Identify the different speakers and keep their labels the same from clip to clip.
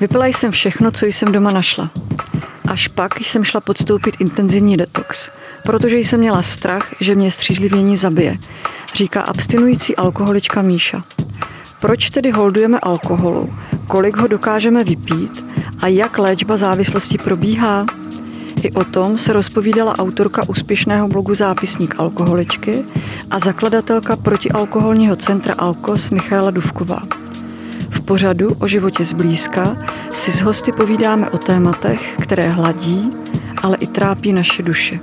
Speaker 1: Vypila jsem všechno, co jsem doma našla. Až pak jsem šla podstoupit intenzivní detox, protože jsem měla strach, že mě střízlivění zabije, říká abstinující alkoholička Míša. Proč tedy holdujeme alkoholu, kolik ho dokážeme vypít a jak léčba závislosti probíhá? I o tom se rozpovídala autorka úspěšného blogu Zápisník alkoholičky a zakladatelka protialkoholního centra Alkos Michaela Duvková. Pořadu o životě zblízka si s hosty povídáme o tématech, které hladí, ale i trápí naše duše.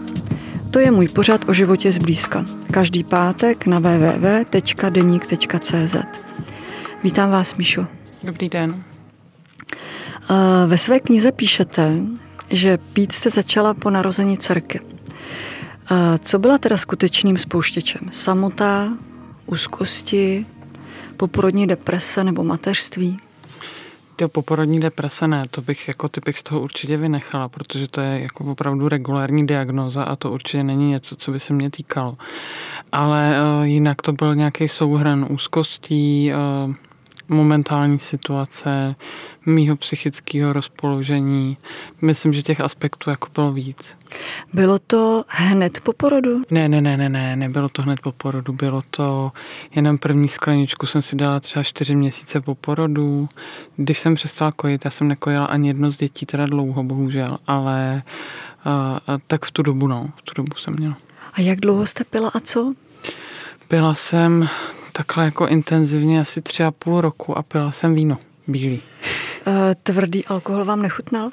Speaker 1: To je můj pořad o životě zblízka. Každý pátek na www.deník.cz. Vítám vás, Míšo.
Speaker 2: Dobrý den.
Speaker 1: Ve své knize píšete, že pít jste začala po narození dcerky. Co byla teda skutečným spouštěčem? Samota, úzkosti, poporodní deprese nebo mateřství?
Speaker 2: Ty poporodní deprese ne, to bych jako typik z toho určitě vynechala, protože to je jako opravdu regulární diagnóza a to určitě není něco, co by se mě týkalo. Ale uh, jinak to byl nějaký souhrn úzkostí, uh, momentální situace, mýho psychického rozpoložení. Myslím, že těch aspektů jako bylo víc.
Speaker 1: Bylo to hned po porodu?
Speaker 2: Ne, ne, ne, ne, ne, nebylo to hned po porodu. Bylo to jenom první skleničku jsem si dala třeba čtyři měsíce po porodu. Když jsem přestala kojit, já jsem nekojila ani jedno z dětí, teda dlouho, bohužel, ale uh, tak v tu dobu, no, v tu dobu jsem měla.
Speaker 1: A jak dlouho jste pila a co?
Speaker 2: Pila jsem takhle jako intenzivně asi tři a půl roku a pila jsem víno bílý.
Speaker 1: Eh, tvrdý alkohol vám nechutnal?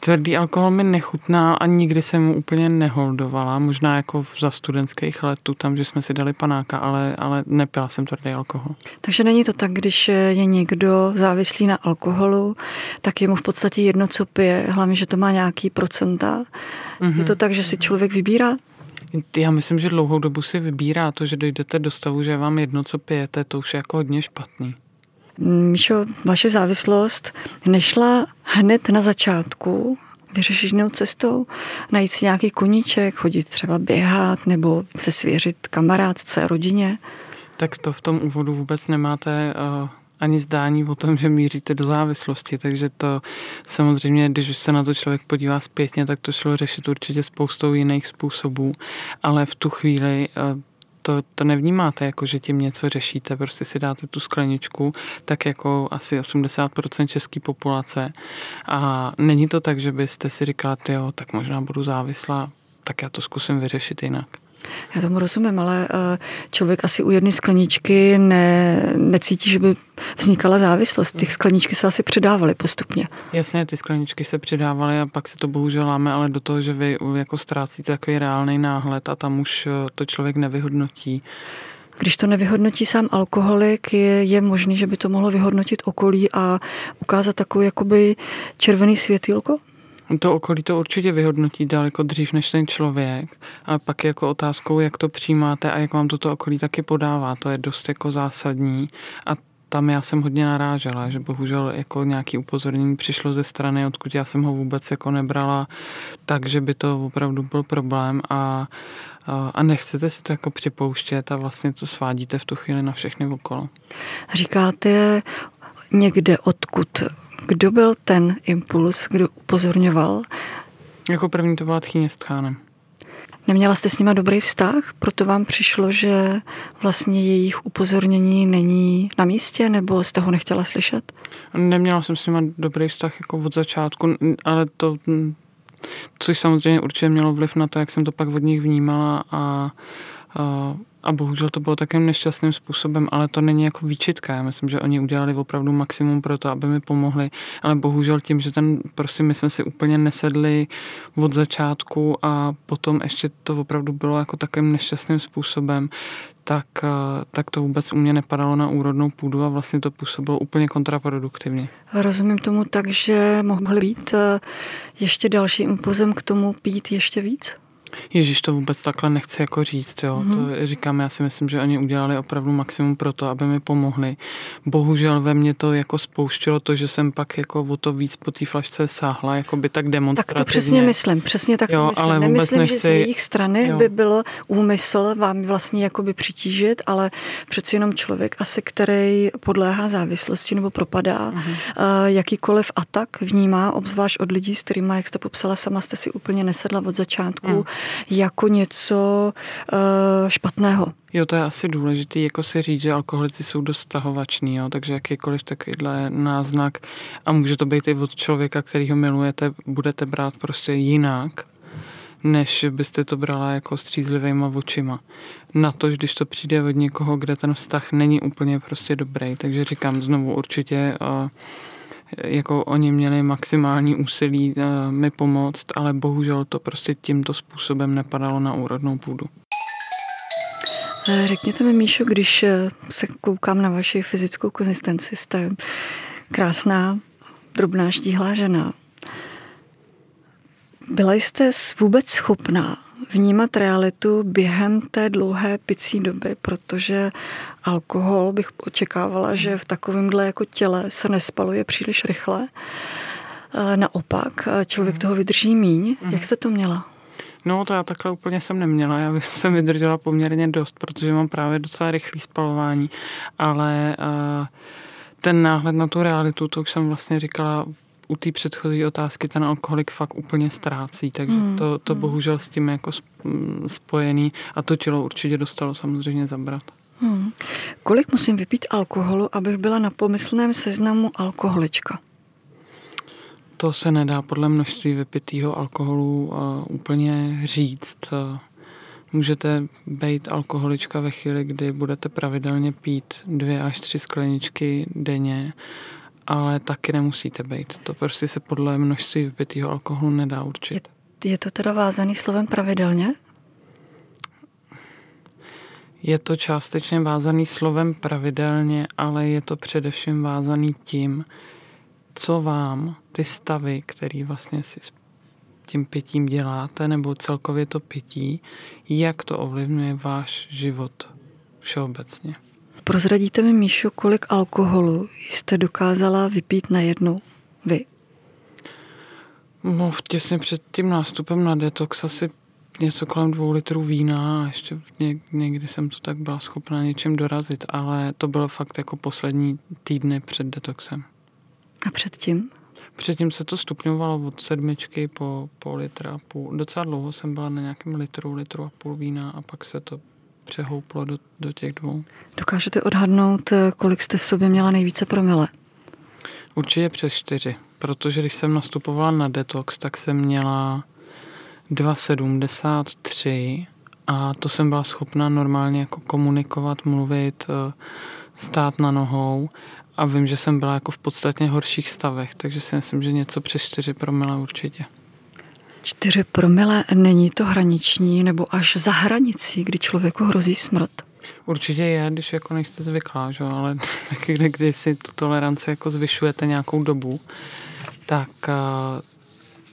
Speaker 2: Tvrdý alkohol mi nechutnal a nikdy jsem mu úplně neholdovala. Možná jako za studentských letů, tam, že jsme si dali panáka, ale, ale nepila jsem tvrdý alkohol.
Speaker 1: Takže není to tak, když je někdo závislý na alkoholu, tak je mu v podstatě jedno, co pije, hlavně, že to má nějaký procenta. Mm-hmm. Je to tak, že si člověk vybírá?
Speaker 2: Já myslím, že dlouhou dobu si vybírá to, že dojdete do stavu, že vám jedno, co pijete, to už je jako hodně špatný.
Speaker 1: Míšo, vaše závislost nešla hned na začátku vyřešit jinou cestou, najít si nějaký koníček, chodit třeba běhat nebo se svěřit kamarádce, rodině?
Speaker 2: Tak to v tom úvodu vůbec nemáte uh, ani zdání o tom, že míříte do závislosti, takže to samozřejmě, když se na to člověk podívá zpětně, tak to šlo řešit určitě spoustou jiných způsobů, ale v tu chvíli uh, to, to nevnímáte, jako že tím něco řešíte, prostě si dáte tu skleničku, tak jako asi 80% české populace a není to tak, že byste si říkali, jo, tak možná budu závislá, tak já to zkusím vyřešit jinak.
Speaker 1: Já tomu rozumím, ale eh, člověk asi u jedné skleničky ne, necítí, že by vznikala závislost. Ty skleničky se asi přidávaly postupně.
Speaker 2: Jasně, ty skleničky se přidávaly a pak se to bohužel láme, ale do toho, že vy jako ztrácíte takový reálný náhled a tam už eh, to člověk nevyhodnotí.
Speaker 1: Když to nevyhodnotí sám alkoholik, je, je možný, že by to mohlo vyhodnotit okolí a ukázat takový jakoby červený světýlko?
Speaker 2: To okolí to určitě vyhodnotí daleko dřív než ten člověk, ale pak je jako otázkou, jak to přijímáte a jak vám toto okolí taky podává. To je dost jako zásadní a tam já jsem hodně narážela, že bohužel jako nějaký upozornění přišlo ze strany, odkud já jsem ho vůbec jako nebrala, takže by to opravdu byl problém a, a nechcete si to jako připouštět a vlastně to svádíte v tu chvíli na všechny okolo.
Speaker 1: Říkáte někde, odkud kdo byl ten impuls, kdo upozorňoval?
Speaker 2: Jako první to byla tchyně s tchánem.
Speaker 1: Neměla jste s nima dobrý vztah, proto vám přišlo, že vlastně jejich upozornění není na místě, nebo jste ho nechtěla slyšet?
Speaker 2: Neměla jsem s nima dobrý vztah jako od začátku, ale to, což samozřejmě určitě mělo vliv na to, jak jsem to pak od nich vnímala a, a a bohužel to bylo takým nešťastným způsobem, ale to není jako výčitka. Já myslím, že oni udělali opravdu maximum pro to, aby mi pomohli, ale bohužel tím, že ten, prostě my jsme si úplně nesedli od začátku a potom ještě to opravdu bylo jako takým nešťastným způsobem, tak, eh, tak to vůbec u mě nepadalo na úrodnou půdu a vlastně to působilo úplně kontraproduktivně.
Speaker 1: Rozumím tomu tak, že mohly být eh, ještě další impulzem k tomu pít ještě víc?
Speaker 2: Ježíš to vůbec takhle nechci jako říct, jo. Mm-hmm. To říkám, já si myslím, že oni udělali opravdu maximum pro to, aby mi pomohli. Bohužel ve mně to jako spouštilo to, že jsem pak jako o to víc po té flašce sáhla, jako by tak demonstrativně.
Speaker 1: Tak to přesně myslím, přesně tak
Speaker 2: jo,
Speaker 1: to myslím.
Speaker 2: Ale
Speaker 1: Nemyslím,
Speaker 2: nechci...
Speaker 1: že z jejich strany jo. by bylo úmysl vám vlastně jakoby přitížit, ale přeci jenom člověk asi, který podléhá závislosti nebo propadá, mm-hmm. uh, jakýkoliv atak vnímá, obzvlášť od lidí, s kterými, jak jste popsala, sama jste si úplně nesedla od začátku, mm jako něco uh, špatného.
Speaker 2: Jo, to je asi důležité, jako si říct, že alkoholici jsou dost tahovační, jo, takže jakýkoliv takovýhle náznak a může to být i od člověka, který ho milujete, budete brát prostě jinak, než byste to brala jako střízlivýma očima. Na to, když to přijde od někoho, kde ten vztah není úplně prostě dobrý. Takže říkám znovu, určitě uh, jako oni měli maximální úsilí uh, mi pomoct, ale bohužel to prostě tímto způsobem nepadalo na úrodnou půdu.
Speaker 1: Eh, řekněte mi, Míšo, když eh, se koukám na vaši fyzickou konzistenci, jste krásná, drobná, štíhlá žena. Byla jste vůbec schopná vnímat realitu během té dlouhé picí doby, protože alkohol bych očekávala, že v takovémhle jako těle se nespaluje příliš rychle. Eh, naopak, člověk toho vydrží míň. Jak se to měla?
Speaker 2: No to já takhle úplně jsem neměla, já jsem vydržela poměrně dost, protože mám právě docela rychlý spalování, ale uh, ten náhled na tu realitu, to už jsem vlastně říkala u té předchozí otázky, ten alkoholik fakt úplně ztrácí, takže hmm. to, to hmm. bohužel s tím jako spojený a to tělo určitě dostalo samozřejmě zabrat. Hmm.
Speaker 1: Kolik musím vypít alkoholu, abych byla na pomyslném seznamu alkoholička?
Speaker 2: To se nedá podle množství vypitého alkoholu uh, úplně říct. Uh, můžete být alkoholička ve chvíli, kdy budete pravidelně pít dvě až tři skleničky denně, ale taky nemusíte být. To prostě se podle množství vypitého alkoholu nedá určit.
Speaker 1: Je, je to teda vázaný slovem pravidelně?
Speaker 2: Je to částečně vázaný slovem pravidelně, ale je to především vázaný tím, co vám ty stavy, které vlastně si s tím pitím děláte, nebo celkově to pití, jak to ovlivňuje váš život všeobecně.
Speaker 1: Prozradíte mi, Míšo, kolik alkoholu jste dokázala vypít najednou vy?
Speaker 2: No, těsně před tím nástupem na detox asi něco kolem dvou litrů vína a ještě někdy jsem to tak byla schopna něčem dorazit, ale to bylo fakt jako poslední týdny před detoxem.
Speaker 1: A předtím?
Speaker 2: Předtím se to stupňovalo od sedmičky po, po litra a půl. Docela dlouho jsem byla na nějakém litru, litru a půl vína a pak se to přehouplo do, do těch dvou.
Speaker 1: Dokážete odhadnout, kolik jste v sobě měla nejvíce promile?
Speaker 2: Určitě přes čtyři, protože když jsem nastupovala na detox, tak jsem měla 2,73 a to jsem byla schopna normálně jako komunikovat, mluvit, eh, stát na nohou a vím, že jsem byla jako v podstatně horších stavech, takže si myslím, že něco přes 4 promile určitě.
Speaker 1: 4 promile není to hraniční nebo až za hranicí, kdy člověku hrozí smrt?
Speaker 2: Určitě je, když jako nejste zvyklá, že? ale taky kdy, kdy si tu toleranci jako zvyšujete nějakou dobu, tak, eh,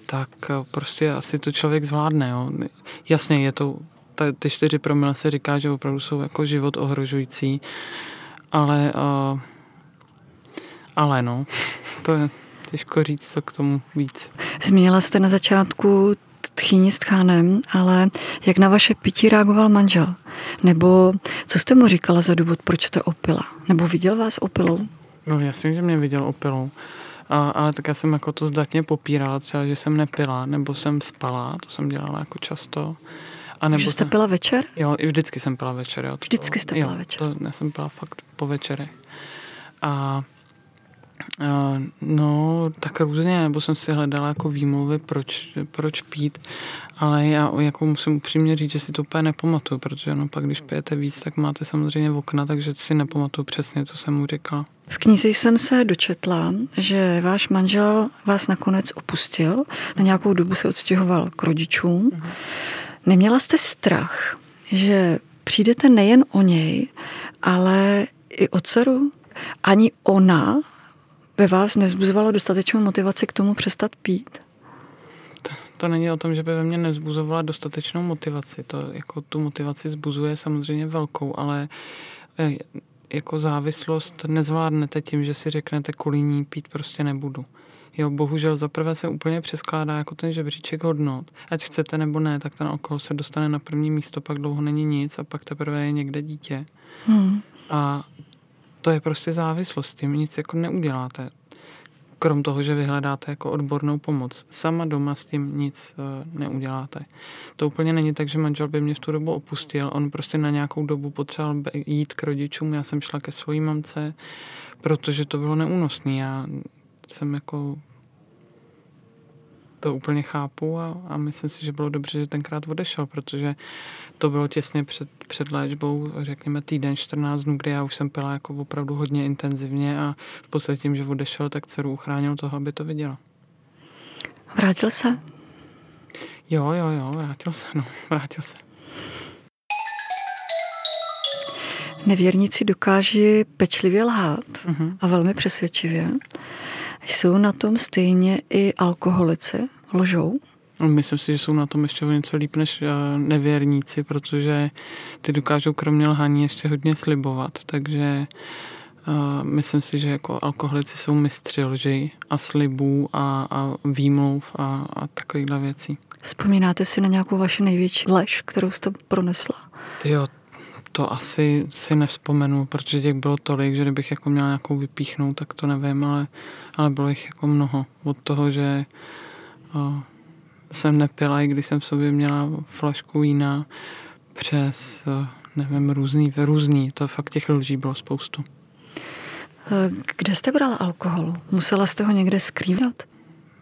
Speaker 2: tak eh, prostě asi to člověk zvládne. Jo. Jasně, je to, ty čtyři promile se říká, že opravdu jsou jako život ohrožující, ale uh, ale no, to je těžko říct, co k tomu víc.
Speaker 1: Zmínila jste na začátku tchyni s tchánem, ale jak na vaše pití reagoval manžel? Nebo co jste mu říkala za důvod, proč jste opila? Nebo viděl vás opilou?
Speaker 2: No jasně, že mě viděl opilou. A, ale tak já jsem jako to zdatně popírala, třeba, že jsem nepila, nebo jsem spala, to jsem dělala jako často.
Speaker 1: A nebo že jste
Speaker 2: jsem,
Speaker 1: pila večer?
Speaker 2: Jo, i vždycky jsem pila večer. Jo,
Speaker 1: to vždycky jste pila jo, večer?
Speaker 2: To, já jsem pila fakt po večerech. A no, tak různě, nebo jsem si hledala jako výmluvy, proč, proč pít, ale já jako musím upřímně říct, že si to úplně nepamatuju, protože no pak, když pijete víc, tak máte samozřejmě okna, takže si nepamatuju přesně, co jsem mu říkala.
Speaker 1: V knize jsem se dočetla, že váš manžel vás nakonec opustil, na nějakou dobu se odstěhoval k rodičům. Uh-huh. Neměla jste strach, že přijdete nejen o něj, ale i o dceru? Ani ona ve vás nezbuzovalo dostatečnou motivaci k tomu přestat pít?
Speaker 2: to není o tom, že by ve mně nezbuzovala dostatečnou motivaci. To jako tu motivaci zbuzuje samozřejmě velkou, ale eh, jako závislost nezvládnete tím, že si řeknete kolíní pít prostě nebudu. Jo, bohužel zaprvé se úplně přeskládá jako ten žebříček hodnot. Ať chcete nebo ne, tak ten alkohol se dostane na první místo, pak dlouho není nic a pak teprve je někde dítě. Hmm. A to je prostě závislost, tím nic jako neuděláte. Krom toho, že vyhledáte jako odbornou pomoc. Sama doma s tím nic uh, neuděláte. To úplně není tak, že manžel by mě v tu dobu opustil. On prostě na nějakou dobu potřeboval jít k rodičům. Já jsem šla ke svojí mamce, protože to bylo neúnosné. Já jsem jako to úplně chápu a, a myslím si, že bylo dobře, že tenkrát odešel, protože to bylo těsně před, před léčbou, řekněme týden, 14 dnů, kdy já už jsem pila jako opravdu hodně intenzivně a v podstatě tím, že odešel, tak dceru uchránil toho, aby to viděla.
Speaker 1: Vrátil se?
Speaker 2: Jo, jo, jo, vrátil se, no, vrátil se.
Speaker 1: Nevěrníci dokáží pečlivě lhát uh-huh. a velmi přesvědčivě. Jsou na tom stejně i alkoholici? Lžou?
Speaker 2: Myslím si, že jsou na tom ještě o něco líp než eh, nevěrníci, protože ty dokážou kromě lhaní ještě hodně slibovat, takže uh, myslím si, že jako alkoholici jsou mistři lži a slibů a, a výmluv a, a takovýchhle věcí.
Speaker 1: Vzpomínáte si na nějakou vaši největší lež, kterou jste pronesla?
Speaker 2: Ty jo, to asi si nespomenu, protože těch bylo tolik, že kdybych jako měla nějakou vypíchnout, tak to nevím, ale, ale bylo jich jako mnoho. Od toho, že o, jsem nepila, i když jsem v sobě měla flašku vína, přes, o, nevím, různý, různý, to fakt těch lží bylo spoustu.
Speaker 1: Kde jste brala alkohol? Musela jste ho někde skrývat?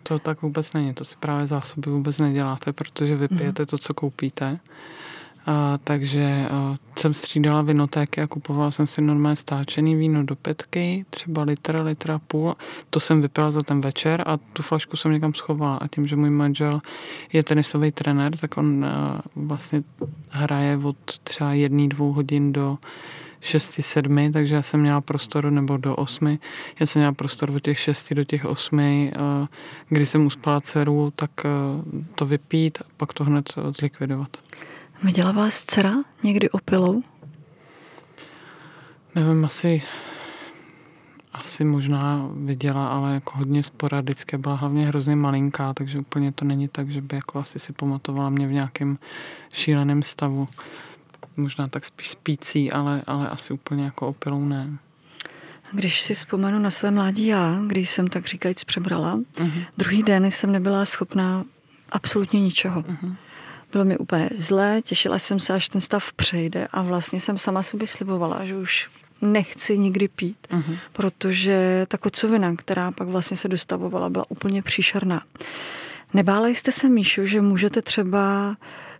Speaker 2: To tak vůbec není, to si právě zásoby vůbec neděláte, protože vypijete mm. to, co koupíte a, takže a, jsem střídala vinotéky a kupovala jsem si normálně stáčený víno do petky, třeba litr, litra půl. To jsem vypila za ten večer a tu flašku jsem někam schovala. A tím, že můj manžel je tenisový trenér, tak on a, vlastně hraje od třeba jedný, dvou hodin do 6, 7, takže já jsem měla prostor, nebo do 8, já jsem měla prostor od těch 6 do těch 8, kdy jsem uspala dceru, tak to vypít a pak to hned zlikvidovat.
Speaker 1: Viděla vás dcera někdy opilou?
Speaker 2: Nevím, asi, asi možná viděla, ale jako hodně sporadické. Byla hlavně hrozně malinká, takže úplně to není tak, že by jako asi si pamatovala mě v nějakém šíleném stavu. Možná tak spíš spící, ale, ale asi úplně jako opilou ne.
Speaker 1: Když si vzpomenu na své mládí já, když jsem tak říkajíc přebrala, uh-huh. druhý den jsem nebyla schopná absolutně ničeho. Uh-huh. Bylo mi úplně zlé, těšila jsem se, až ten stav přejde a vlastně jsem sama sobě slibovala, že už nechci nikdy pít, uh-huh. protože ta kocovina, která pak vlastně se dostavovala, byla úplně příšerná. Nebála jste se, Míšo, že můžete třeba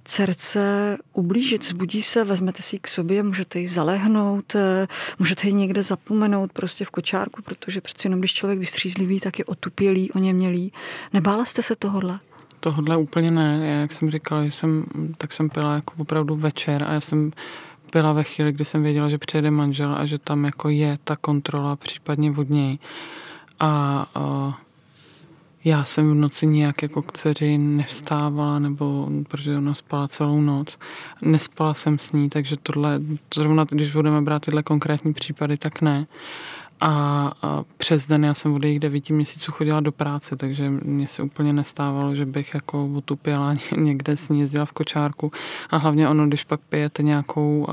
Speaker 1: dcerce ublížit, zbudí se, vezmete si ji k sobě, můžete ji zalehnout, eh, můžete ji někde zapomenout prostě v kočárku, protože přeci jenom když člověk vystřízlivý, tak je otupělý, oněmělý. Nebála jste se tohodle?
Speaker 2: Tohle úplně ne. Já, jak jsem říkal, že jsem, tak jsem pila jako opravdu večer a já jsem pila ve chvíli, kdy jsem věděla, že přijede manžel a že tam jako je ta kontrola, případně od něj. A, a já jsem v noci nějak jako k dceři nevstávala, nebo protože ona spala celou noc. Nespala jsem s ní, takže tohle, zrovna když budeme brát tyhle konkrétní případy, tak ne. A, přes den já jsem od jejich devíti měsíců chodila do práce, takže mě se úplně nestávalo, že bych jako otupěla někde s ní jezdila v kočárku. A hlavně ono, když pak pijete nějakou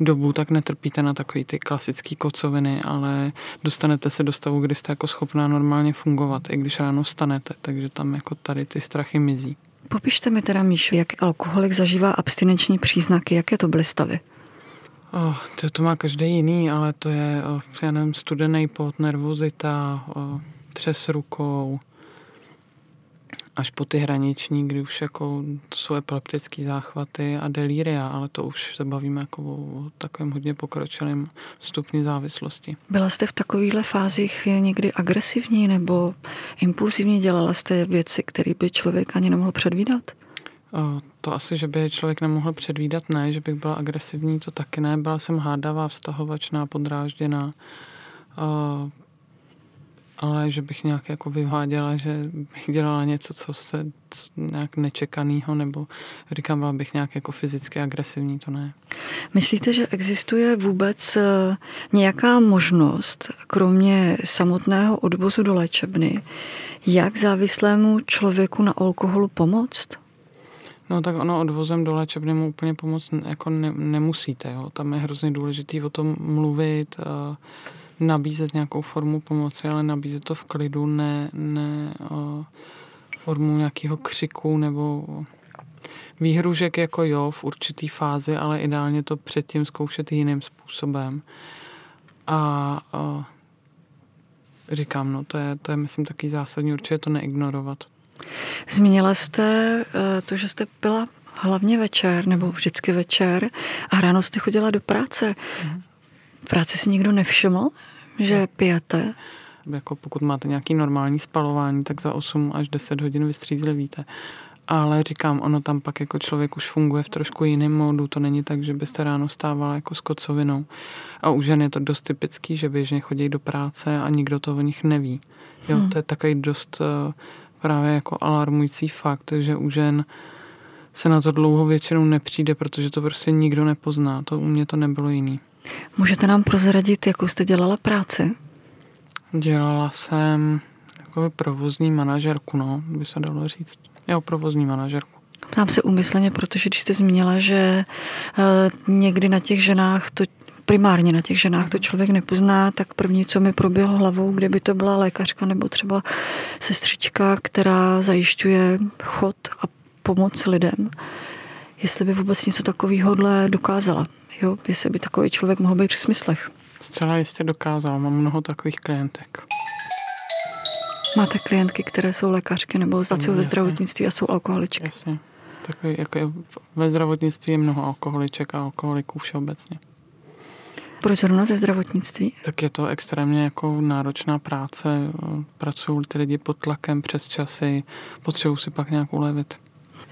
Speaker 2: dobu, tak netrpíte na takový ty klasické kocoviny, ale dostanete se do stavu, kdy jste jako schopná normálně fungovat, i když ráno vstanete, takže tam jako tady ty strachy mizí.
Speaker 1: Popište mi teda, Míšu, jak alkoholik zažívá abstinenční příznaky, jaké to byly stavy?
Speaker 2: Oh, to, to má každý jiný, ale to je, oh, já nevím, studený pot, nervozita, oh, třes rukou, až po ty hraniční, kdy už jako to jsou epileptické záchvaty a delíria, ale to už se bavíme jako o, o takovém hodně pokročilém stupni závislosti.
Speaker 1: Byla jste v takovýchhle fázích někdy agresivní nebo impulzivně dělala jste věci, které by člověk ani nemohl předvídat?
Speaker 2: To asi, že by člověk nemohl předvídat, ne, že bych byla agresivní, to taky ne. Byla jsem hádavá, vztahovačná, podrážděná. ale že bych nějak jako vyváděla, že bych dělala něco, co se co nějak nečekaného, nebo říkám, byla bych nějak jako fyzicky agresivní, to ne.
Speaker 1: Myslíte, že existuje vůbec eh, nějaká možnost, kromě samotného odvozu do léčebny, jak závislému člověku na alkoholu pomoct?
Speaker 2: No tak ono odvozem do léčebny mu úplně pomoct jako ne, nemusíte. Jo. Tam je hrozně důležitý o tom mluvit, uh, nabízet nějakou formu pomoci, ale nabízet to v klidu, ne, ne uh, formu nějakého křiku nebo výhružek jako jo v určitý fázi, ale ideálně to předtím zkoušet jiným způsobem. A uh, říkám, no to je, to je myslím taky zásadní, určitě to neignorovat.
Speaker 1: Zmínila jste uh, to, že jste byla hlavně večer, nebo vždycky večer a ráno jste chodila do práce. V práci si nikdo nevšiml, že pijete?
Speaker 2: Jako pokud máte nějaký normální spalování, tak za 8 až 10 hodin vystřízlivíte. Ale říkám, ono tam pak jako člověk už funguje v trošku jiném módu. To není tak, že byste ráno stávala jako s kocovinou. A u žen je to dost typický, že běžně chodí do práce a nikdo to o nich neví. Jo, hmm. to je takový dost uh, právě jako alarmující fakt, že u žen se na to dlouho většinou nepřijde, protože to prostě nikdo nepozná. To u mě to nebylo jiný.
Speaker 1: Můžete nám prozradit, jakou jste dělala práci?
Speaker 2: Dělala jsem jako provozní manažerku, no, by se dalo říct. Jo, provozní manažerku.
Speaker 1: Ptám se umyslně, protože když jste zmínila, že uh, někdy na těch ženách to primárně na těch ženách to člověk nepozná, tak první, co mi proběhlo hlavou, kde by to byla lékařka nebo třeba sestřička, která zajišťuje chod a pomoc lidem, jestli by vůbec něco takového dokázala. Jo, jestli by takový člověk mohl být při smyslech.
Speaker 2: Zcela jistě dokázal, mám mnoho takových klientek.
Speaker 1: Máte klientky, které jsou lékařky nebo pracují ve zdravotnictví a jsou alkoholičky?
Speaker 2: Jasně. Takový, jako ve zdravotnictví je mnoho alkoholiček a alkoholiků všeobecně.
Speaker 1: Proč zrovna ze zdravotnictví?
Speaker 2: Tak je to extrémně jako náročná práce. Pracují ty lidi pod tlakem přes časy, potřebují si pak nějak ulevit.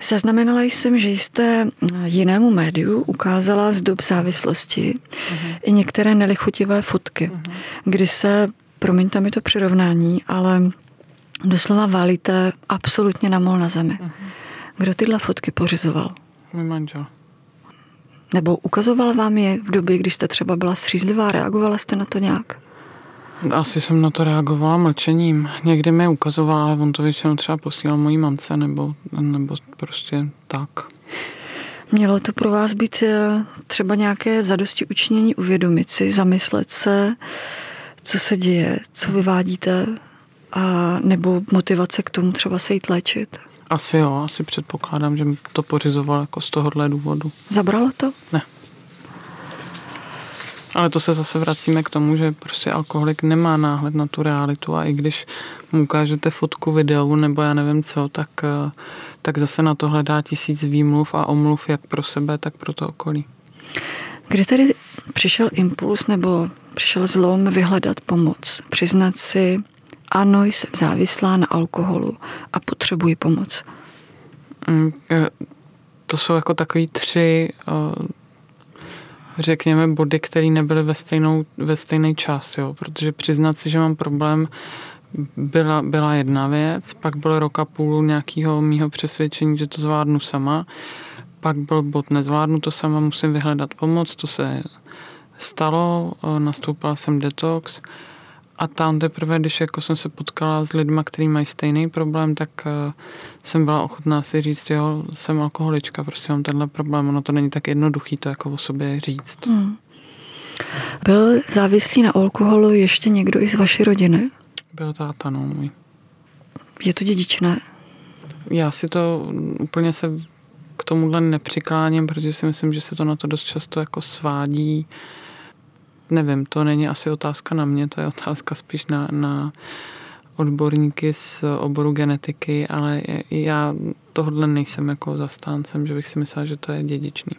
Speaker 1: Zaznamenala jsem, že jste jinému médiu ukázala z dob závislosti uh-huh. i některé nelichotivé fotky, uh-huh. kdy se, promiňte mi to přirovnání, ale doslova válíte absolutně na mol na zemi. Uh-huh. Kdo tyhle fotky pořizoval?
Speaker 2: Můj manžel.
Speaker 1: Nebo ukazoval vám je v době, když jste třeba byla střízlivá, reagovala jste na to nějak?
Speaker 2: Asi jsem na to reagovala mlčením. Někdy mi ukazoval, ale on to většinou třeba posílal mojí mamce, nebo, nebo prostě tak.
Speaker 1: Mělo to pro vás být eh, třeba nějaké zadosti učinění, uvědomit si, zamyslet se, co se děje, co vyvádíte, a nebo motivace k tomu třeba se jít léčit?
Speaker 2: Asi jo, asi předpokládám, že to pořizoval jako z tohohle důvodu.
Speaker 1: Zabralo to?
Speaker 2: Ne. Ale to se zase vracíme k tomu, že prostě alkoholik nemá náhled na tu realitu a i když mu ukážete fotku, videu nebo já nevím co, tak, eh, tak zase na to hledá tisíc výmluv a omluv jak pro sebe, tak pro to okolí.
Speaker 1: Kdy tedy přišel impuls nebo přišel zlom vyhledat pomoc, přiznat si, ano, jsem závislá na alkoholu a potřebuji pomoc?
Speaker 2: Mm, eh, to jsou jako takový tři eh, řekněme, body, které nebyly ve, stejnou, ve stejný čas, jo? protože přiznat si, že mám problém, byla, byla jedna věc, pak byl rok a půl nějakého mýho přesvědčení, že to zvládnu sama, pak byl bod nezvládnu to sama, musím vyhledat pomoc, to se stalo, nastoupila jsem detox a tam teprve, když jako jsem se potkala s lidmi, kteří mají stejný problém, tak uh, jsem byla ochotná si říct, jo, jsem alkoholička, prostě mám tenhle problém. Ono to není tak jednoduchý to jako o sobě říct. Hmm.
Speaker 1: Byl závislý na alkoholu ještě někdo i z vaší rodiny?
Speaker 2: Byl táta, no můj.
Speaker 1: Je to dědičné?
Speaker 2: Já si to úplně se k tomuhle nepřikláním, protože si myslím, že se to na to dost často jako svádí nevím, to není asi otázka na mě, to je otázka spíš na, na odborníky z oboru genetiky, ale já tohle nejsem jako zastáncem, že bych si myslela, že to je dědičný.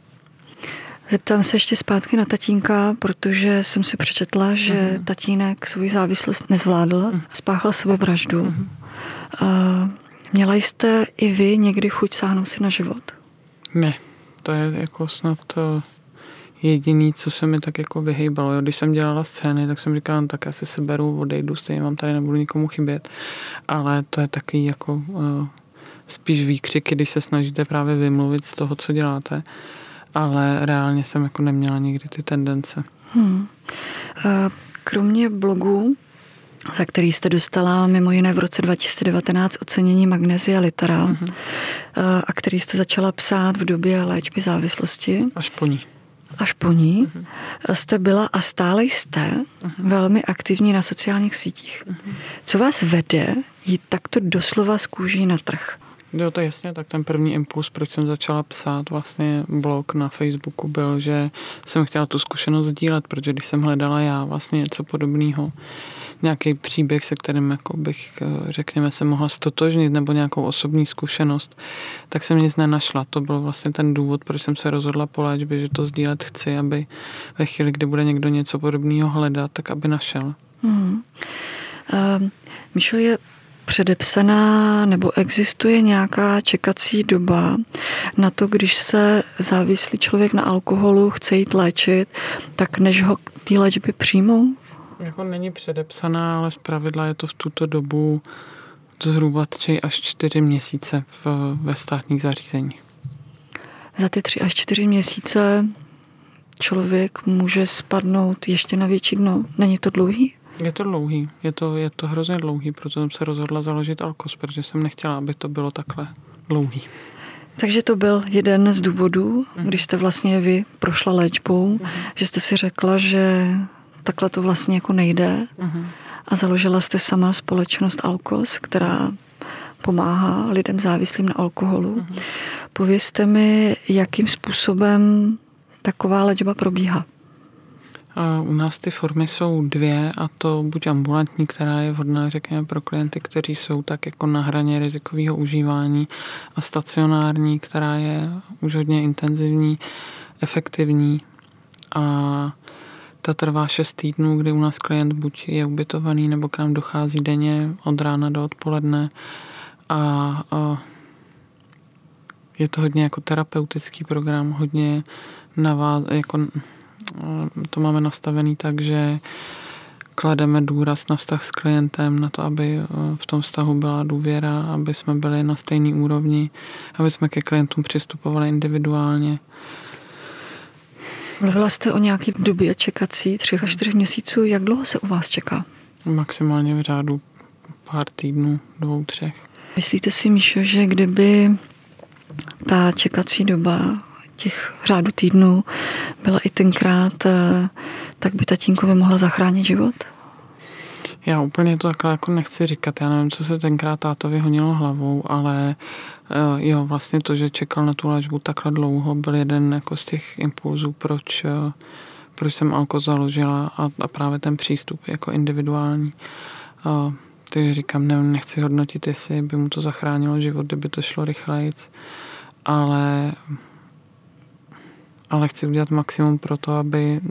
Speaker 1: Zeptám se ještě zpátky na tatínka, protože jsem si přečetla, že uh-huh. tatínek svou závislost nezvládl, uh-huh. spáchal sebevraždu. Uh-huh. Uh, měla jste i vy někdy chuť sáhnout si na život?
Speaker 2: Ne, to je jako snad jediný, co se mi tak jako vyhejbalo. Jo. Když jsem dělala scény, tak jsem říkala, no, tak asi se beru, odejdu, stejně mám tady, nebudu nikomu chybět. Ale to je taky jako uh, spíš výkřiky, když se snažíte právě vymluvit z toho, co děláte. Ale reálně jsem jako neměla nikdy ty tendence. Hmm.
Speaker 1: Kromě blogu, za který jste dostala mimo jiné v roce 2019 ocenění Magnesia Litera mm-hmm. a který jste začala psát v době léčby závislosti.
Speaker 2: Až po ní.
Speaker 1: Až po ní mm-hmm. jste byla a stále jste mm-hmm. velmi aktivní na sociálních sítích. Mm-hmm. Co vás vede jít takto doslova z kůží na trh?
Speaker 2: Jo, to jasně, tak ten první impuls, proč jsem začala psát vlastně blog na Facebooku, byl, že jsem chtěla tu zkušenost sdílet, protože když jsem hledala já vlastně něco podobného, nějaký příběh, se kterým jako bych, eh, řekněme, se mohla stotožnit nebo nějakou osobní zkušenost, tak jsem nic nenašla. To byl vlastně ten důvod, proč jsem se rozhodla po léčbě, že to sdílet chci, aby ve chvíli, kdy bude někdo něco podobného hledat, tak aby našel. Hmm.
Speaker 1: Uh, Míšo, je předepsaná nebo existuje nějaká čekací doba na to, když se závislý člověk na alkoholu chce jít léčit, tak než ho k té léčbě přijmou?
Speaker 2: Jako není předepsaná, ale zpravidla je to v tuto dobu zhruba 3 až 4 měsíce v, ve státních zařízeních.
Speaker 1: Za ty 3 až 4 měsíce člověk může spadnout ještě na větší dno. Není to dlouhý?
Speaker 2: Je to dlouhý, je to, je to hrozně dlouhý, proto jsem se rozhodla založit Alkos, protože jsem nechtěla, aby to bylo takhle dlouhý.
Speaker 1: Takže to byl jeden z důvodů, mm. když jste vlastně vy prošla léčbou, mm. že jste si řekla, že takhle to vlastně jako nejde mm. a založila jste sama společnost Alkos, která pomáhá lidem závislým na alkoholu. Mm. Povězte mi, jakým způsobem taková léčba probíhá.
Speaker 2: U nás ty formy jsou dvě a to buď ambulantní, která je vhodná, řekněme, pro klienty, kteří jsou tak jako na hraně rizikového užívání a stacionární, která je už hodně intenzivní, efektivní a ta trvá 6 týdnů, kdy u nás klient buď je ubytovaný, nebo k nám dochází denně od rána do odpoledne a, a je to hodně jako terapeutický program, hodně naváz, jako to máme nastavený tak, že klademe důraz na vztah s klientem, na to, aby eh, v tom vztahu byla důvěra, aby jsme byli na stejné úrovni, aby jsme ke klientům přistupovali individuálně.
Speaker 1: Mluvila jste o nějaké době čekací, třech až čtyř měsíců. Jak dlouho se u vás čeká?
Speaker 2: Maximálně v řádu pár týdnů, dvou, třech.
Speaker 1: Myslíte si, Míšo, že kdyby ta čekací doba těch řádu týdnů byla i tenkrát, eh, tak by tatínkovi mohla zachránit život?
Speaker 2: Já úplně to takhle jako nechci říkat. Já nevím, co se tenkrát tátovi honilo hlavou, ale eh, jo, vlastně to, že čekal na tu léčbu takhle dlouho, byl jeden jako z těch impulzů, proč, eh, proč jsem Alko založila a, a právě ten přístup jako individuální. Takže říkám, nevím, nechci hodnotit, jestli by mu to zachránilo život, kdyby to šlo rychlejc, ale ale chci udělat maximum pro to, aby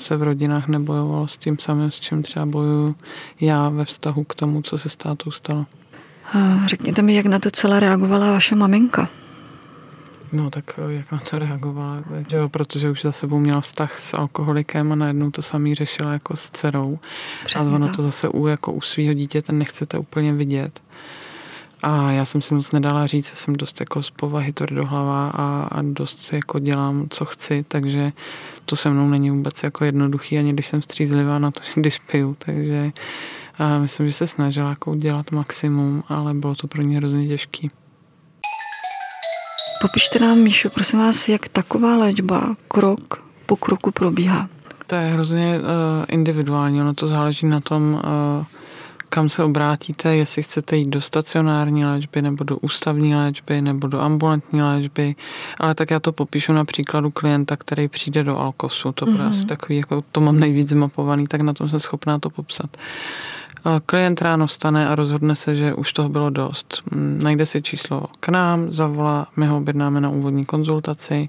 Speaker 2: se v rodinách nebojovalo s tím samým, s čím třeba bojuju já ve vztahu k tomu, co se s tátou stalo.
Speaker 1: Řekněte mi, jak na to celé reagovala vaše maminka?
Speaker 2: No tak eh, jak na to reagovala, že jo, protože už za sebou měla vztah s alkoholikem a najednou to samý řešila jako s dcerou. Přesně a ono tak. to zase u, jako u svého dítěte nechcete úplně vidět. A já jsem si moc nedala říct, jsem dost jako z povahy tvrdohlava a, a dost si jako dělám, co chci, takže to se mnou není vůbec jako jednoduchý, ani když jsem střízlivá na to, když piju, takže a myslím, že se snažila jako dělat maximum, ale bylo to pro ně hrozně těžký.
Speaker 1: Popište nám, Míšo, prosím vás, jak taková léčba krok po kroku probíhá.
Speaker 2: To je hrozně uh, individuální, ono to záleží na tom, uh, kam se obrátíte, jestli chcete jít do stacionární léčby, nebo do ústavní léčby, nebo do ambulantní léčby, ale tak já to popíšu na příkladu klienta, který přijde do Alkosu. To mm-hmm. asi takový, jako to mám nejvíc zmapovaný, tak na tom jsem schopná to popsat. Klient ráno vstane a rozhodne se, že už toho bylo dost. Mm, najde si číslo k nám, zavolá, my ho objednáme na úvodní konzultaci.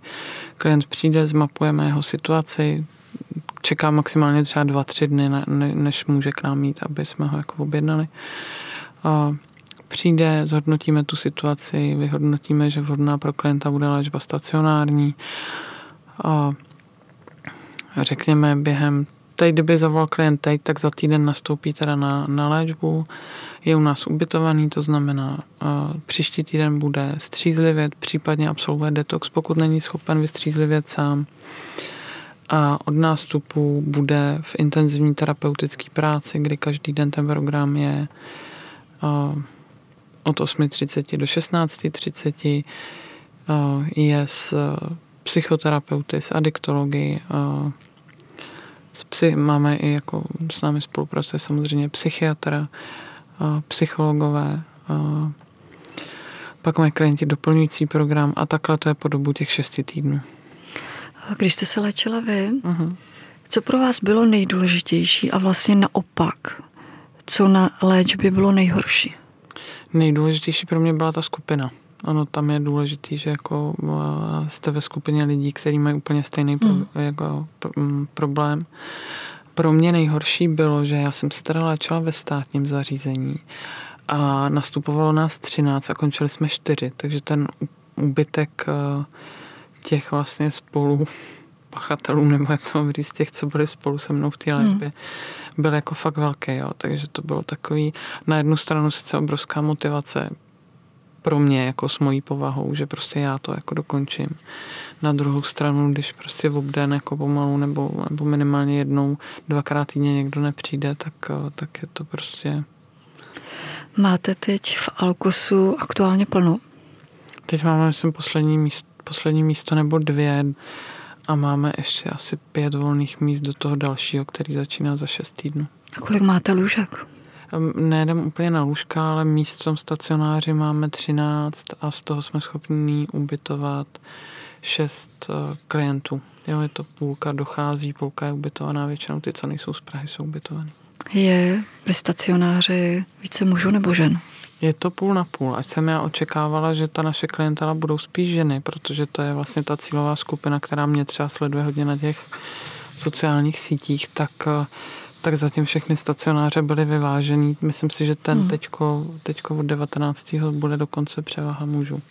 Speaker 2: Klient přijde, zmapujeme jeho situaci, čeká maximálně třeba dva, tři dny, než může k nám mít, aby jsme ho jako objednali. A přijde, zhodnotíme tu situaci, vyhodnotíme, že vhodná pro klienta bude léčba stacionární. A řekněme během teď, kdyby zavolal klient teď, tak za týden nastoupí teda na, na léčbu, je u nás ubytovaný, to znamená, uh, příští týden bude střízlivět, případně absolvuje detox, pokud není schopen vystřízlivět sám. A od nástupu bude v intenzivní terapeutické práci, kdy každý den ten program je uh, od 8.30 do 16.30, uh, je s psychoterapeuty, s adiktology, uh, s psy, máme i jako s námi spolupracuje samozřejmě psychiatra, psychologové, pak mají klienti doplňující program a takhle to je po dobu těch šesti týdnů.
Speaker 1: Když jste se léčila vy, uh-huh. co pro vás bylo nejdůležitější a vlastně naopak, co na léčbě bylo nejhorší?
Speaker 2: Nejdůležitější pro mě byla ta skupina. Ano, tam je důležitý, že jako jste ve skupině lidí, kteří mají úplně stejný pro, hmm. jako, problém. Pro mě nejhorší bylo, že já jsem se teda léčila ve státním zařízení a nastupovalo nás 13 a končili jsme 4, takže ten úbytek těch vlastně spolu pachatelů, nebo jak to říct, těch, co byli spolu se mnou v té léčbě, hmm. byl jako fakt velký, jo. takže to bylo takový, na jednu stranu sice obrovská motivace pro mě jako s mojí povahou, že prostě já to jako dokončím. Na druhou stranu, když prostě v obden jako pomalu nebo, nebo minimálně jednou, dvakrát týdně někdo nepřijde, tak, tak je to prostě...
Speaker 1: Máte teď v Alkosu aktuálně plno?
Speaker 2: Teď máme, myslím, poslední místo, poslední místo nebo dvě a máme ještě asi pět volných míst do toho dalšího, který začíná za šest týdnů.
Speaker 1: A kolik máte lůžek?
Speaker 2: nejdem úplně na lůžka, ale míst v tom stacionáři máme 13 a z toho jsme schopni ubytovat 6 eh, klientů. Jo, je to půlka dochází, půlka je ubytovaná, většinou ty, co nejsou z Prahy, jsou ubytované.
Speaker 1: Je ve stacionáři více mužů nebo žen?
Speaker 2: Je to půl na půl. Ať jsem já očekávala, že ta naše klientela budou spíš ženy, protože to je vlastně ta cílová skupina, která mě třeba sleduje hodně na těch sociálních sítích, tak uh, tak zatím všechny stacionáře byly vyvážený. Myslím si, že ten hmm. teďko, teďko od 19. bude dokonce převaha mužů.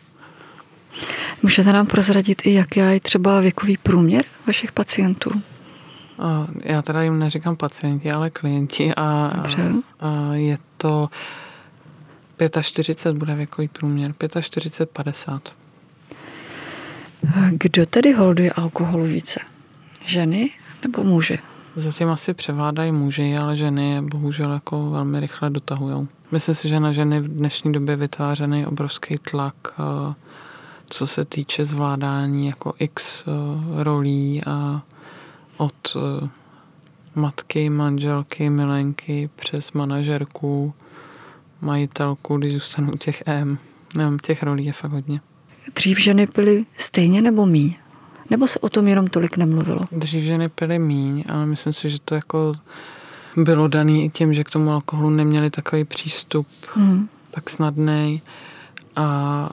Speaker 1: Můžete nám prozradit i, jaký je třeba věkový průměr vašich pacientů?
Speaker 2: Já teda jim neříkám pacienti, ale klienti a, a, a je to 45 bude věkový průměr, 45, 50.
Speaker 1: Kdo tedy holduje alkoholu více? Ženy nebo muži?
Speaker 2: Zatím asi převládají muži, ale ženy je bohužel jako velmi rychle dotahují. Myslím si, že na ženy v dnešní době vytvářený obrovský tlak, eh, co se týče zvládání jako x eh, rolí a od eh, matky, manželky, milenky přes manažerku, majitelku, když zůstanou těch M. Nevím, těch rolí je fakt hodně.
Speaker 1: Dřív ženy byly stejně nebo míň? Nebo se o tom jenom tolik nemluvilo?
Speaker 2: Dřív ženy pily míň, ale myslím si, že to jako bylo daný i tím, že k tomu alkoholu neměli takový přístup hmm. tak snadný. A,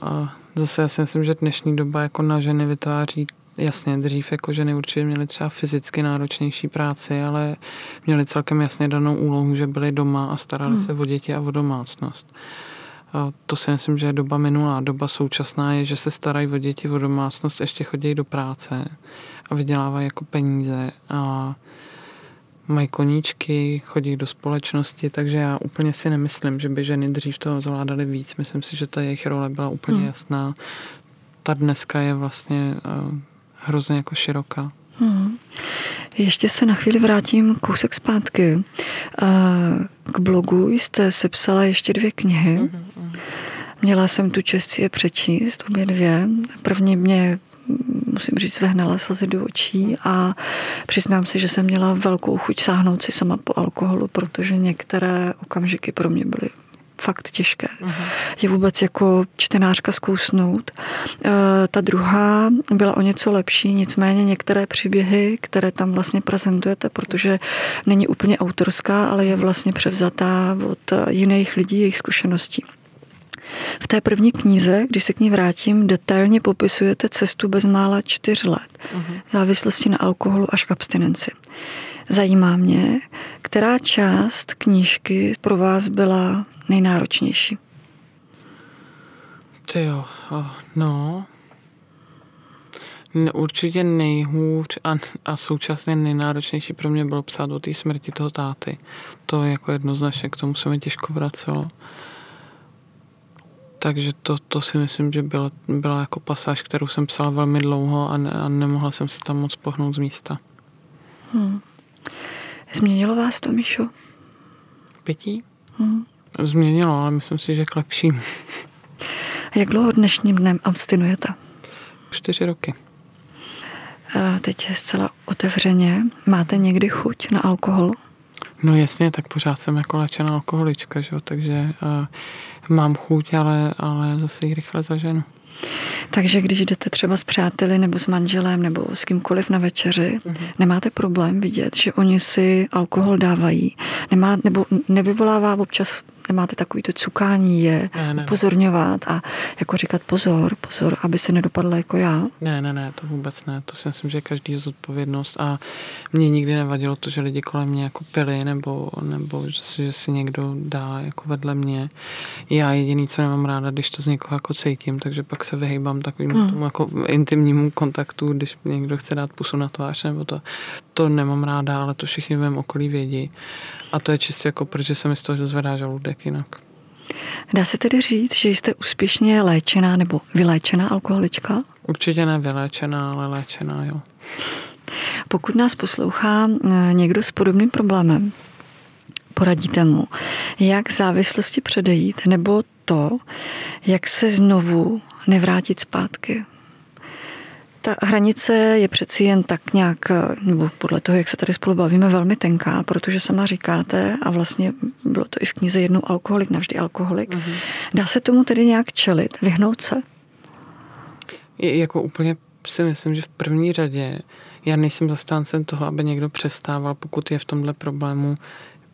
Speaker 2: a zase já si myslím, že dnešní doba jako na ženy vytváří Jasně, dřív jako ženy určitě měly třeba fyzicky náročnější práci, ale měly celkem jasně danou úlohu, že byly doma a starali hmm. se o děti a o domácnost. A to si myslím, že je doba minulá. Doba současná je, že se starají o děti, o domácnost, ještě chodí do práce a vydělávají jako peníze a mají koníčky, chodí do společnosti, takže já úplně si nemyslím, že by ženy dřív toho zvládaly víc. Myslím si, že ta jejich role byla úplně hmm. jasná. Ta dneska je vlastně uh, hrozně jako široká.
Speaker 1: Hmm. Ještě se na chvíli vrátím kousek zpátky. K blogu jste sepsala ještě dvě knihy. Mm-hmm. Měla jsem tu čest si je přečíst, obě dvě. První mě musím říct, vehnala slzy do očí a přiznám se, že jsem měla velkou chuť sáhnout si sama po alkoholu, protože některé okamžiky pro mě byly fakt těžké. Uh-huh. Je vůbec jako čtenářka zkousnout. E, ta druhá byla o něco lepší, nicméně některé příběhy, které tam vlastně prezentujete, protože není úplně autorská, ale je vlastně převzatá od jiných lidí, jejich zkušeností. V té první knize, když se k ní vrátím, detailně popisujete cestu bezmála čtyř let, uh-huh. závislosti na alkoholu až k abstinenci. Zajímá mě, která část knížky pro vás byla nejnáročnější?
Speaker 2: Ty jo, no. Určitě nejhůř a, a současně nejnáročnější pro mě bylo psát o té smrti toho táty. To jako jednoznačně k tomu se mi těžko vracelo. Takže to, to si myslím, že byla, byla jako pasáž, kterou jsem psala velmi dlouho a, ne, a nemohla jsem se tam moc pohnout z místa.
Speaker 1: Hmm. Změnilo vás to, Míšo?
Speaker 2: Pití? Hmm. Změnilo, ale myslím si, že k lepším.
Speaker 1: Jak dlouho dnešním dnem abstinujete?
Speaker 2: Čtyři roky.
Speaker 1: A teď zcela otevřeně. Máte někdy chuť na alkohol?
Speaker 2: No jasně, tak pořád jsem jako léčená alkoholička, že? takže uh, mám chuť, ale, ale zase ji rychle zaženu.
Speaker 1: Takže když jdete třeba s přáteli nebo s manželem nebo s kýmkoliv na večeři, mm-hmm. nemáte problém vidět, že oni si alkohol dávají, Nemá, nebo nevyvolává občas nemáte takový to cukání je, ne, ne, upozorňovat a jako říkat pozor, pozor, aby se nedopadla jako já?
Speaker 2: Ne, ne, ne, to vůbec ne. To si myslím, že každý je zodpovědnost a mě nikdy nevadilo to, že lidi kolem mě jako pili nebo, nebo že, si, že si někdo dá jako vedle mě. Já jediný, co nemám ráda, když to z někoho jako cítím, takže pak se vyhýbám takovým hmm. tomu jako intimnímu kontaktu, když někdo chce dát pusu na tvář nebo to. To nemám ráda, ale to všichni v mém okolí vědí. A to je čistě jako, protože se mi z toho dozvedá žaludek jinak.
Speaker 1: Dá se tedy říct, že jste úspěšně léčená nebo vyléčená alkoholička?
Speaker 2: Určitě ne vyléčená, ale léčená, jo.
Speaker 1: Pokud nás poslouchá eh, někdo s podobným problémem, poradíte mu, jak závislosti předejít, nebo to, jak se znovu nevrátit zpátky. Ta hranice je přeci jen tak nějak, nebo podle toho, jak se tady spolu bavíme, velmi tenká, protože sama říkáte, a vlastně bylo to i v knize jednou alkoholik, navždy alkoholik. Mm-hmm. Dá se tomu tedy nějak čelit, vyhnout se?
Speaker 2: Je, jako úplně si myslím, že v první řadě já nejsem zastáncem toho, aby někdo přestával, pokud je v tomhle problému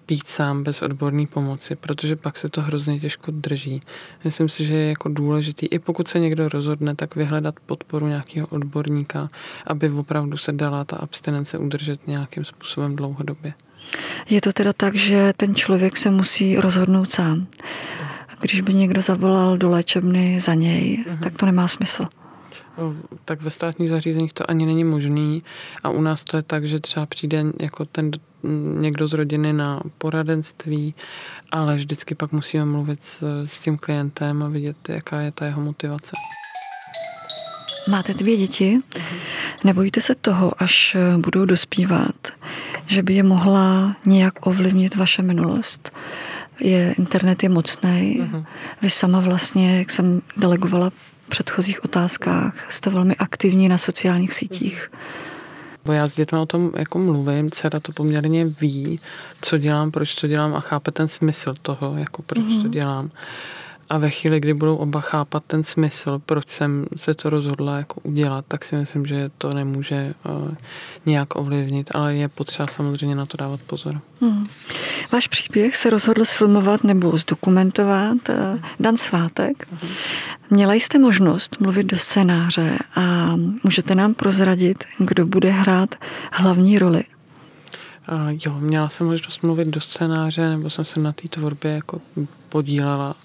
Speaker 2: být sám bez odborné pomoci, protože pak se to hrozně těžko drží. Myslím si, že je jako důležitý, i pokud se někdo rozhodne, tak vyhledat podporu nějakého odborníka, aby opravdu se dala ta abstinence udržet nějakým způsobem dlouhodobě.
Speaker 1: Je to teda tak, že ten člověk se musí rozhodnout sám. Když by někdo zavolal do léčebny za něj, uh-huh. tak to nemá smysl
Speaker 2: tak ve státních zařízeních to ani není možný a u nás to je tak, že třeba přijde jako ten někdo z rodiny na poradenství, ale vždycky pak musíme mluvit s, s tím klientem a vidět, jaká je ta jeho motivace.
Speaker 1: Máte dvě děti? Nebojíte se toho, až budou dospívat, že by je mohla nějak ovlivnit vaše minulost? Je, internet je mocný. Uh-huh. Vy sama vlastně, jak jsem delegovala předchozích otázkách, jste velmi aktivní na sociálních sítích.
Speaker 2: Bo já s dětmi o tom jako mluvím, dcera to poměrně ví, co dělám, proč to dělám a chápe ten smysl toho, jako proč mm-hmm. to mhm. dělám. A ve chvíli, kdy budou oba chápat ten smysl, proč jsem se to rozhodla jako udělat, tak si myslím, že to nemůže uh, nějak ovlivnit, ale je potřeba samozřejmě na to dávat pozor. Hmm.
Speaker 1: Váš příběh se rozhodl sfilmovat nebo zdokumentovat uh, Dan Svátek. Hmm. Měla jste možnost mluvit do scénáře a můžete nám prozradit, kdo bude hrát hlavní roli?
Speaker 2: Uh, jo, měla jsem možnost mluvit do scénáře, nebo jsem se na té tvorbě jako podílela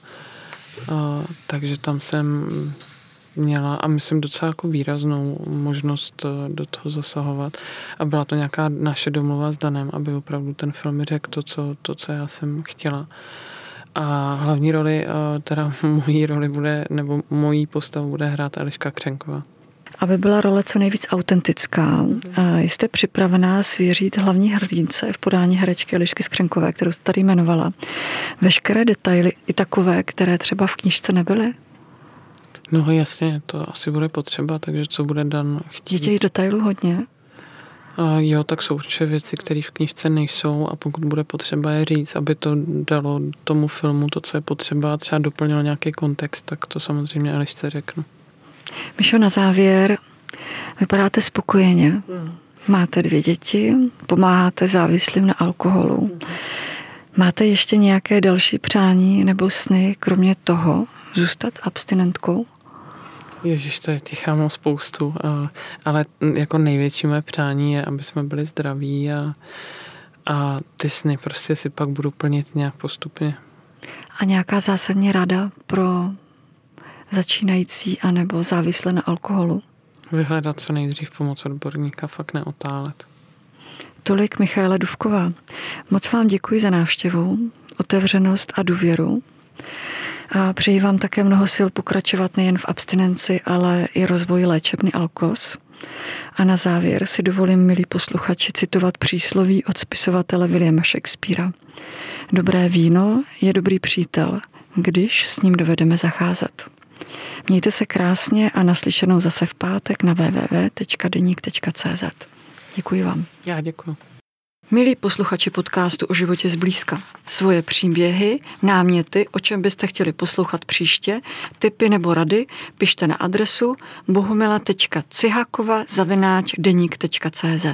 Speaker 2: takže tam jsem měla a myslím docela jako výraznou možnost eh, do toho zasahovat a byla to nějaká naše domluva s Danem, aby opravdu ten film řekl to, co, to, co já jsem chtěla. A hlavní roli, eh, teda mojí roli bude, nebo mojí postavu bude hrát Eliška Křenková
Speaker 1: aby byla role co nejvíc autentická. Jste připravená svěřit hlavní hrdince v podání herečky Elišky Skřenkové, kterou jste tady jmenovala, veškeré detaily i takové, které třeba v knižce nebyly?
Speaker 2: No jasně, to asi bude potřeba, takže co bude Dan chtít.
Speaker 1: Je těch detailů hodně?
Speaker 2: A jo, tak jsou určitě věci, které v knižce nejsou a pokud bude potřeba je říct, aby to dalo tomu filmu to, co je potřeba a třeba doplnilo nějaký kontext, tak to samozřejmě Elišce řeknu.
Speaker 1: Mišo, na závěr, vypadáte spokojeně. Hmm. Máte dvě děti, pomáháte závislým na alkoholu. Hmm. Máte ještě nějaké další přání nebo sny, kromě toho, zůstat abstinentkou?
Speaker 2: Ježíš, to je těch mám spoustu, ale jako největší moje přání je, aby jsme byli zdraví a, a ty sny prostě si pak budu plnit nějak postupně.
Speaker 1: A nějaká zásadní rada pro začínající anebo závislé na alkoholu?
Speaker 2: vyhledat co nejdřív pomoc odborníka, fakt neotálet.
Speaker 1: Tolik Michaela Duvková. Moc vám děkuji za návštěvu, otevřenost a důvěru. A přeji vám také mnoho sil pokračovat nejen v abstinenci, ale i rozvoji léčebny Alkos. A na závěr si dovolím, milí posluchači, citovat přísloví od spisovatele Williama Shakespearea. Dobré víno je dobrý přítel, když s ním dovedeme zacházet. Mějte se krásně a naslyšenou zase v pátek na www.deník.cz. Děkuji vám.
Speaker 2: Já děkuji.
Speaker 1: Milí posluchači podcastu o životě zblízka, svoje příběhy, náměty, o čem byste chtěli poslouchat příště, tipy nebo rady, pište na adresu bohumila.cihakova zavináč deník.cz.